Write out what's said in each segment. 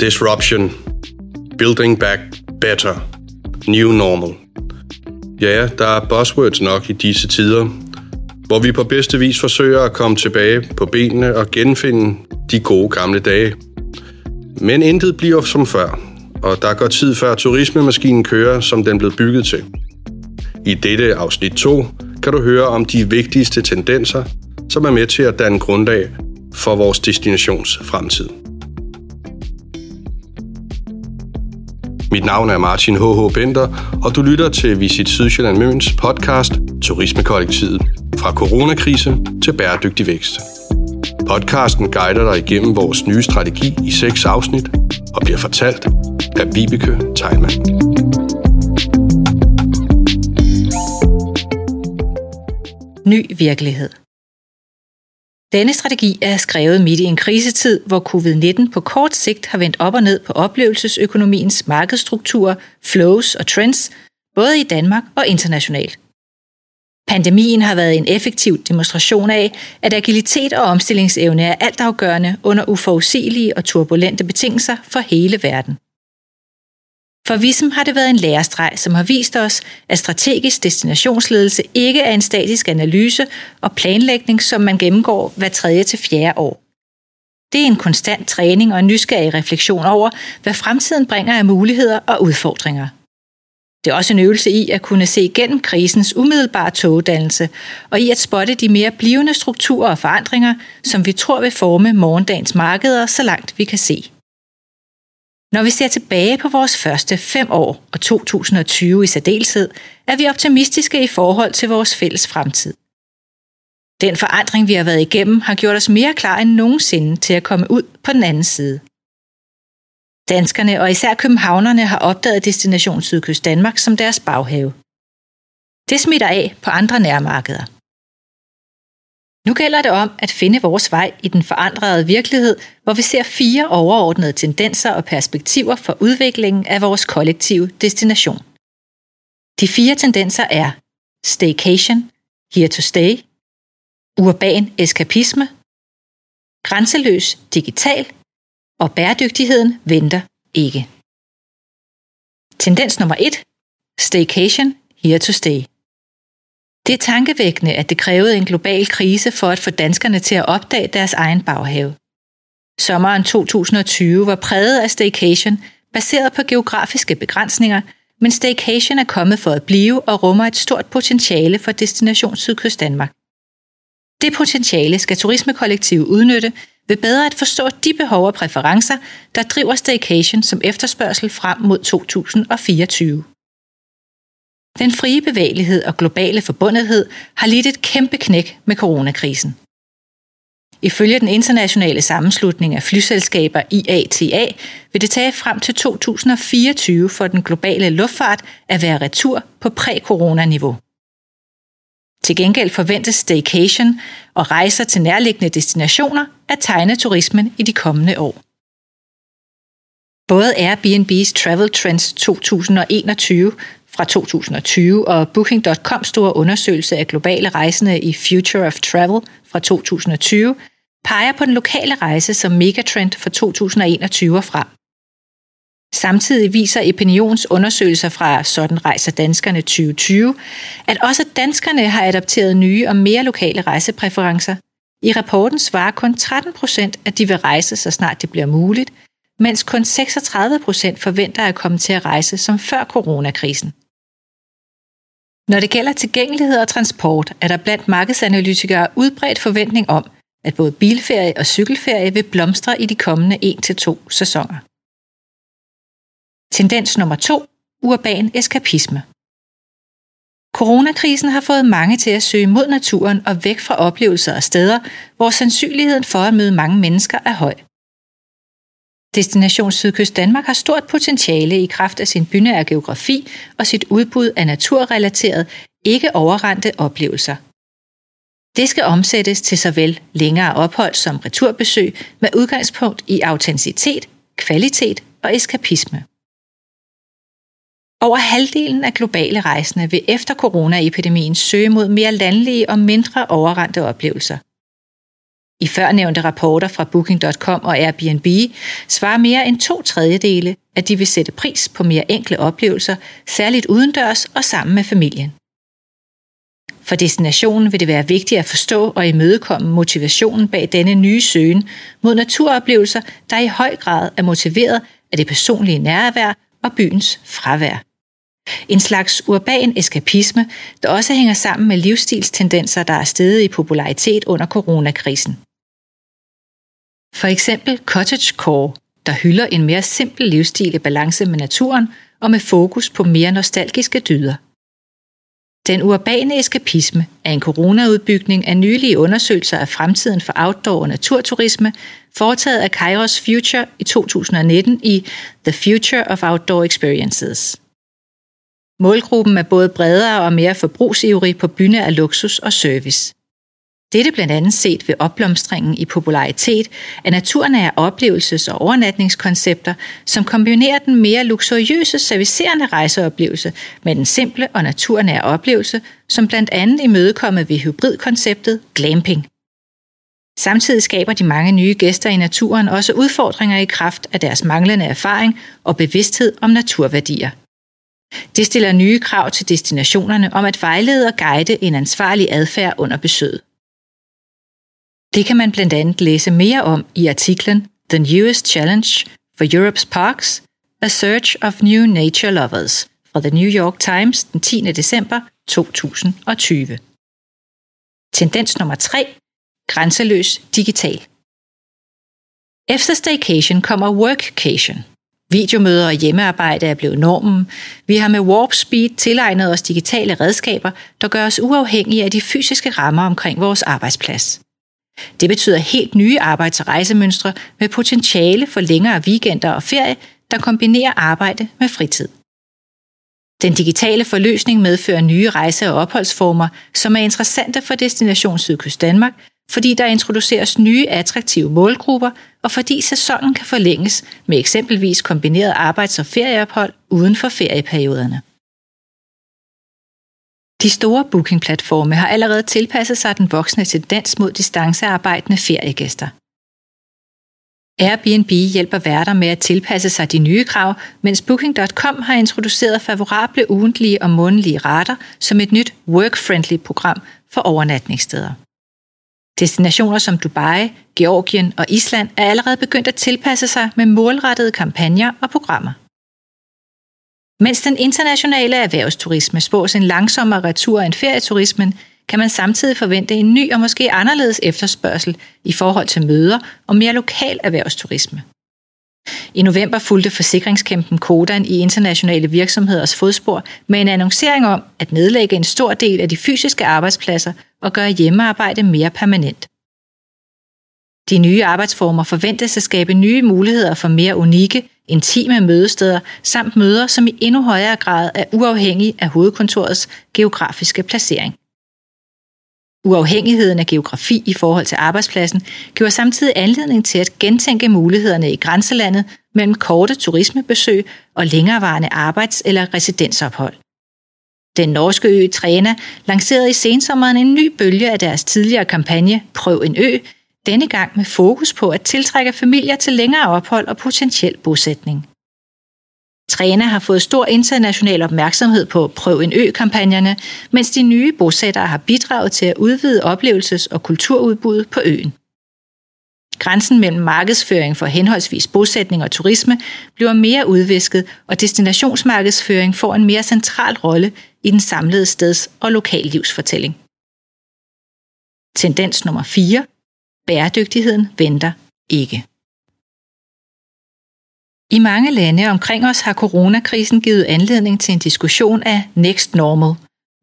Disruption. Building back better. New normal. Ja, der er buzzwords nok i disse tider, hvor vi på bedste vis forsøger at komme tilbage på benene og genfinde de gode gamle dage. Men intet bliver som før, og der går tid før turismemaskinen kører, som den blev bygget til. I dette afsnit 2 kan du høre om de vigtigste tendenser, som er med til at danne grundlag for vores destinations fremtid. Mit navn er Martin H.H. Bender, og du lytter til Visit Sydsjælland Møns podcast Turismekollektivet. Fra coronakrise til bæredygtig vækst. Podcasten guider dig igennem vores nye strategi i seks afsnit og bliver fortalt af Vibeke Teilmann. Ny virkelighed. Denne strategi er skrevet midt i en krisetid, hvor covid-19 på kort sigt har vendt op og ned på oplevelsesøkonomiens markedsstrukturer, flows og trends, både i Danmark og internationalt. Pandemien har været en effektiv demonstration af, at agilitet og omstillingsevne er altafgørende under uforudsigelige og turbulente betingelser for hele verden. For Visum har det været en lærestreg, som har vist os, at strategisk destinationsledelse ikke er en statisk analyse og planlægning, som man gennemgår hver tredje til fjerde år. Det er en konstant træning og en nysgerrig refleksion over, hvad fremtiden bringer af muligheder og udfordringer. Det er også en øvelse i at kunne se gennem krisens umiddelbare togdannelse og i at spotte de mere blivende strukturer og forandringer, som vi tror vil forme morgendagens markeder, så langt vi kan se. Når vi ser tilbage på vores første fem år og 2020 i særdeleshed, er vi optimistiske i forhold til vores fælles fremtid. Den forandring, vi har været igennem, har gjort os mere klar end nogensinde til at komme ud på den anden side. Danskerne og især københavnerne har opdaget destination Sydkyst Danmark som deres baghave. Det smitter af på andre nærmarkeder. Nu gælder det om at finde vores vej i den forandrede virkelighed, hvor vi ser fire overordnede tendenser og perspektiver for udviklingen af vores kollektive destination. De fire tendenser er staycation, here to stay, urban eskapisme, grænseløs digital og bæredygtigheden venter ikke. Tendens nummer 1. Staycation, here to stay. Det er tankevækkende, at det krævede en global krise for at få danskerne til at opdage deres egen baghave. Sommeren 2020 var præget af staycation, baseret på geografiske begrænsninger, men staycation er kommet for at blive og rummer et stort potentiale for Destination Sydkyst Danmark. Det potentiale skal turismekollektivet udnytte ved bedre at forstå de behov og præferencer, der driver staycation som efterspørgsel frem mod 2024. Den frie bevægelighed og globale forbundethed har lidt et kæmpe knæk med coronakrisen. Ifølge den internationale sammenslutning af flyselskaber IATA vil det tage frem til 2024 for den globale luftfart at være retur på præ-corona-niveau. Til gengæld forventes staycation og rejser til nærliggende destinationer at tegne turismen i de kommende år. Både Airbnb's Travel Trends 2021 fra 2020 og Booking.com store undersøgelse af globale rejsende i Future of Travel fra 2020 peger på den lokale rejse som megatrend for 2021 og frem. Samtidig viser Epinions undersøgelser fra Sådan rejser danskerne 2020, at også danskerne har adopteret nye og mere lokale rejsepræferencer. I rapporten svarer kun 13 procent, at de vil rejse, så snart det bliver muligt, mens kun 36 procent forventer at komme til at rejse som før coronakrisen. Når det gælder tilgængelighed og transport, er der blandt markedsanalytikere udbredt forventning om, at både bilferie og cykelferie vil blomstre i de kommende 1-2 sæsoner. Tendens nummer 2. Urban eskapisme. Coronakrisen har fået mange til at søge mod naturen og væk fra oplevelser og steder, hvor sandsynligheden for at møde mange mennesker er høj. Destination Sydkyst Danmark har stort potentiale i kraft af sin bynære geografi og sit udbud af naturrelateret, ikke overrendte oplevelser. Det skal omsættes til såvel længere ophold som returbesøg med udgangspunkt i autenticitet, kvalitet og eskapisme. Over halvdelen af globale rejsende vil efter coronaepidemien søge mod mere landlige og mindre overrendte oplevelser. I førnævnte rapporter fra Booking.com og Airbnb svarer mere end to tredjedele, at de vil sætte pris på mere enkle oplevelser, særligt udendørs og sammen med familien. For destinationen vil det være vigtigt at forstå og imødekomme motivationen bag denne nye søgen mod naturoplevelser, der i høj grad er motiveret af det personlige nærvær og byens fravær. En slags urban eskapisme, der også hænger sammen med livsstilstendenser, der er steget i popularitet under coronakrisen. For eksempel cottagecore, der hylder en mere simpel livsstil i balance med naturen og med fokus på mere nostalgiske dyder. Den urbane eskapisme er en coronaudbygning af nylige undersøgelser af fremtiden for outdoor- og naturturisme, foretaget af Kairos Future i 2019 i The Future of Outdoor Experiences. Målgruppen er både bredere og mere forbrugsivrig på bynær af luksus og service. Dette blandt andet set ved opblomstringen i popularitet af naturnære oplevelses- og overnatningskoncepter, som kombinerer den mere luksuriøse servicerende rejseoplevelse med den simple og naturnære oplevelse, som blandt andet imødekommet ved hybridkonceptet glamping. Samtidig skaber de mange nye gæster i naturen også udfordringer i kraft af deres manglende erfaring og bevidsthed om naturværdier. Det stiller nye krav til destinationerne om at vejlede og guide en ansvarlig adfærd under besøget. Det kan man blandt andet læse mere om i artiklen The Newest Challenge for Europe's Parks, A Search of New Nature Lovers fra The New York Times den 10. december 2020. Tendens nummer 3. Grænseløs digital. Efter staycation kommer workcation. Videomøder og hjemmearbejde er blevet normen. Vi har med Warp Speed tilegnet os digitale redskaber, der gør os uafhængige af de fysiske rammer omkring vores arbejdsplads. Det betyder helt nye arbejds- og rejsemønstre med potentiale for længere weekender og ferie, der kombinerer arbejde med fritid. Den digitale forløsning medfører nye rejse- og opholdsformer, som er interessante for Destination Sydkyst Danmark, fordi der introduceres nye attraktive målgrupper, og fordi sæsonen kan forlænges med eksempelvis kombineret arbejds- og ferieophold uden for ferieperioderne. De store bookingplatforme har allerede tilpasset sig den voksne tendens mod distancearbejdende feriegæster. Airbnb hjælper værter med at tilpasse sig de nye krav, mens Booking.com har introduceret favorable ugentlige og månedlige rater som et nyt work-friendly program for overnatningssteder. Destinationer som Dubai, Georgien og Island er allerede begyndt at tilpasse sig med målrettede kampagner og programmer. Mens den internationale erhvervsturisme spås en langsommere retur end ferieturismen, kan man samtidig forvente en ny og måske anderledes efterspørgsel i forhold til møder og mere lokal erhvervsturisme. I november fulgte forsikringskæmpen Kodan i internationale virksomheders fodspor med en annoncering om at nedlægge en stor del af de fysiske arbejdspladser og gøre hjemmearbejde mere permanent. De nye arbejdsformer forventes at skabe nye muligheder for mere unikke, intime mødesteder samt møder, som i endnu højere grad er uafhængige af hovedkontorets geografiske placering. Uafhængigheden af geografi i forhold til arbejdspladsen giver samtidig anledning til at gentænke mulighederne i grænselandet mellem korte turismebesøg og længerevarende arbejds- eller residensophold. Den norske ø Træna lancerede i sensommeren en ny bølge af deres tidligere kampagne Prøv en ø, denne gang med fokus på at tiltrække familier til længere ophold og potentiel bosætning. Træna har fået stor international opmærksomhed på Prøv en ø-kampagnerne, mens de nye bosættere har bidraget til at udvide oplevelses- og kulturudbuddet på øen. Grænsen mellem markedsføring for henholdsvis bosætning og turisme bliver mere udvisket, og destinationsmarkedsføring får en mere central rolle i den samlede steds- og lokallivsfortælling. Tendens nummer 4. Bæredygtigheden venter ikke. I mange lande omkring os har coronakrisen givet anledning til en diskussion af next normal,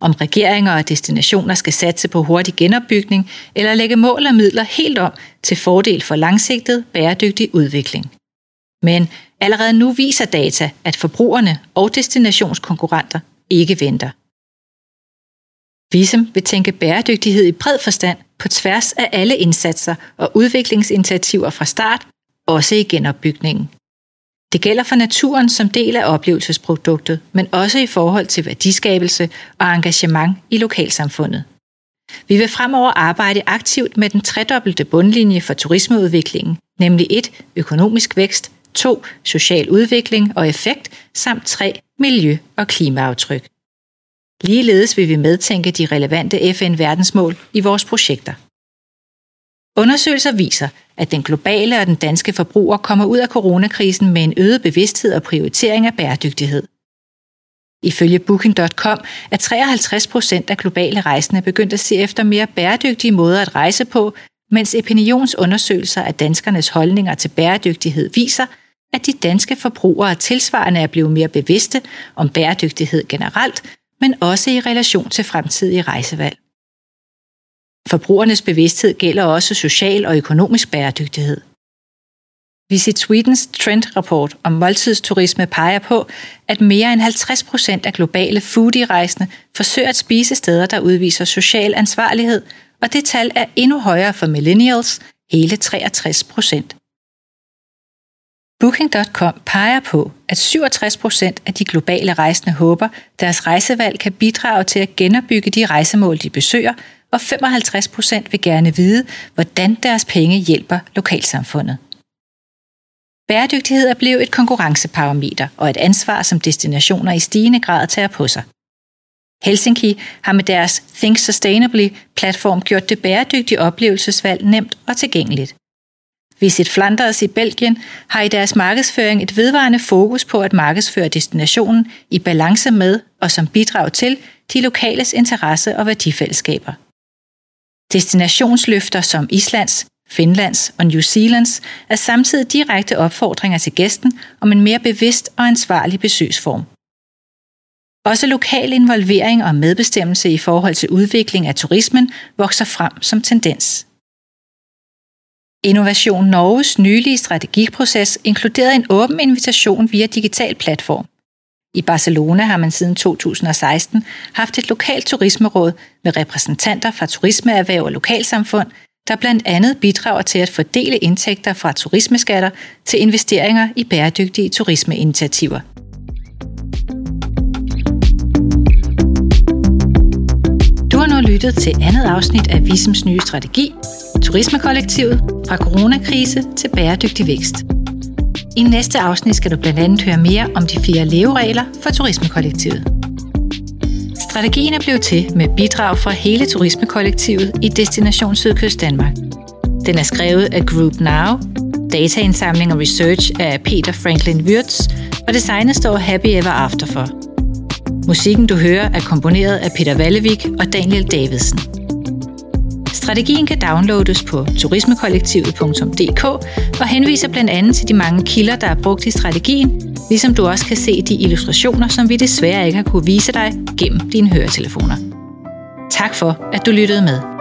om regeringer og destinationer skal satse på hurtig genopbygning eller lægge mål og midler helt om til fordel for langsigtet bæredygtig udvikling. Men allerede nu viser data, at forbrugerne og destinationskonkurrenter ikke venter. Visum vil tænke bæredygtighed i bred forstand på tværs af alle indsatser og udviklingsinitiativer fra start, også i genopbygningen. Det gælder for naturen som del af oplevelsesproduktet, men også i forhold til værdiskabelse og engagement i lokalsamfundet. Vi vil fremover arbejde aktivt med den tredobbelte bundlinje for turismeudviklingen, nemlig 1. økonomisk vækst, 2. social udvikling og effekt, samt 3. miljø- og klimaaftryk. Ligeledes vil vi medtænke de relevante FN-verdensmål i vores projekter. Undersøgelser viser, at den globale og den danske forbruger kommer ud af coronakrisen med en øget bevidsthed og prioritering af bæredygtighed. Ifølge Booking.com er 53 procent af globale rejsende begyndt at se efter mere bæredygtige måder at rejse på, mens opinionsundersøgelser af danskernes holdninger til bæredygtighed viser, at de danske forbrugere tilsvarende er blevet mere bevidste om bæredygtighed generelt, men også i relation til fremtidige rejsevalg. Forbrugernes bevidsthed gælder også social og økonomisk bæredygtighed. Visit Swedens trendrapport om måltidsturisme peger på, at mere end 50 procent af globale foodie-rejsende forsøger at spise steder, der udviser social ansvarlighed, og det tal er endnu højere for millennials, hele 63 procent. Booking.com peger på, at 67 procent af de globale rejsende håber, deres rejsevalg kan bidrage til at genopbygge de rejsemål, de besøger, og 55 procent vil gerne vide, hvordan deres penge hjælper lokalsamfundet. Bæredygtighed er blevet et konkurrenceparameter og et ansvar, som destinationer i stigende grad tager på sig. Helsinki har med deres Think Sustainably platform gjort det bæredygtige oplevelsesvalg nemt og tilgængeligt. Visit Flanders i Belgien har i deres markedsføring et vedvarende fokus på at markedsføre destinationen i balance med og som bidrag til de lokales interesse og værdifællesskaber. Destinationsløfter som Islands, Finlands og New Zealands er samtidig direkte opfordringer til gæsten om en mere bevidst og ansvarlig besøgsform. Også lokal involvering og medbestemmelse i forhold til udvikling af turismen vokser frem som tendens. Innovation Norges nylige strategiproces inkluderede en åben invitation via digital platform. I Barcelona har man siden 2016 haft et lokalt turismeråd med repræsentanter fra turismeerhverv og lokalsamfund, der blandt andet bidrager til at fordele indtægter fra turismeskatter til investeringer i bæredygtige turismeinitiativer. Du har nu lyttet til andet afsnit af Visums nye strategi, Turismekollektivet fra coronakrise til bæredygtig vækst. I næste afsnit skal du blandt andet høre mere om de fire leveregler for turismekollektivet. Strategien er blevet til med bidrag fra hele turismekollektivet i Destination Sydkyst Danmark. Den er skrevet af Group Now, dataindsamling og research af Peter Franklin Wirtz, og designet står Happy Ever After for. Musikken, du hører, er komponeret af Peter Vallevik og Daniel Davidsen. Strategien kan downloades på turismekollektivet.dk og henviser blandt andet til de mange kilder, der er brugt i strategien, ligesom du også kan se de illustrationer, som vi desværre ikke har kunne vise dig gennem dine høretelefoner. Tak for, at du lyttede med.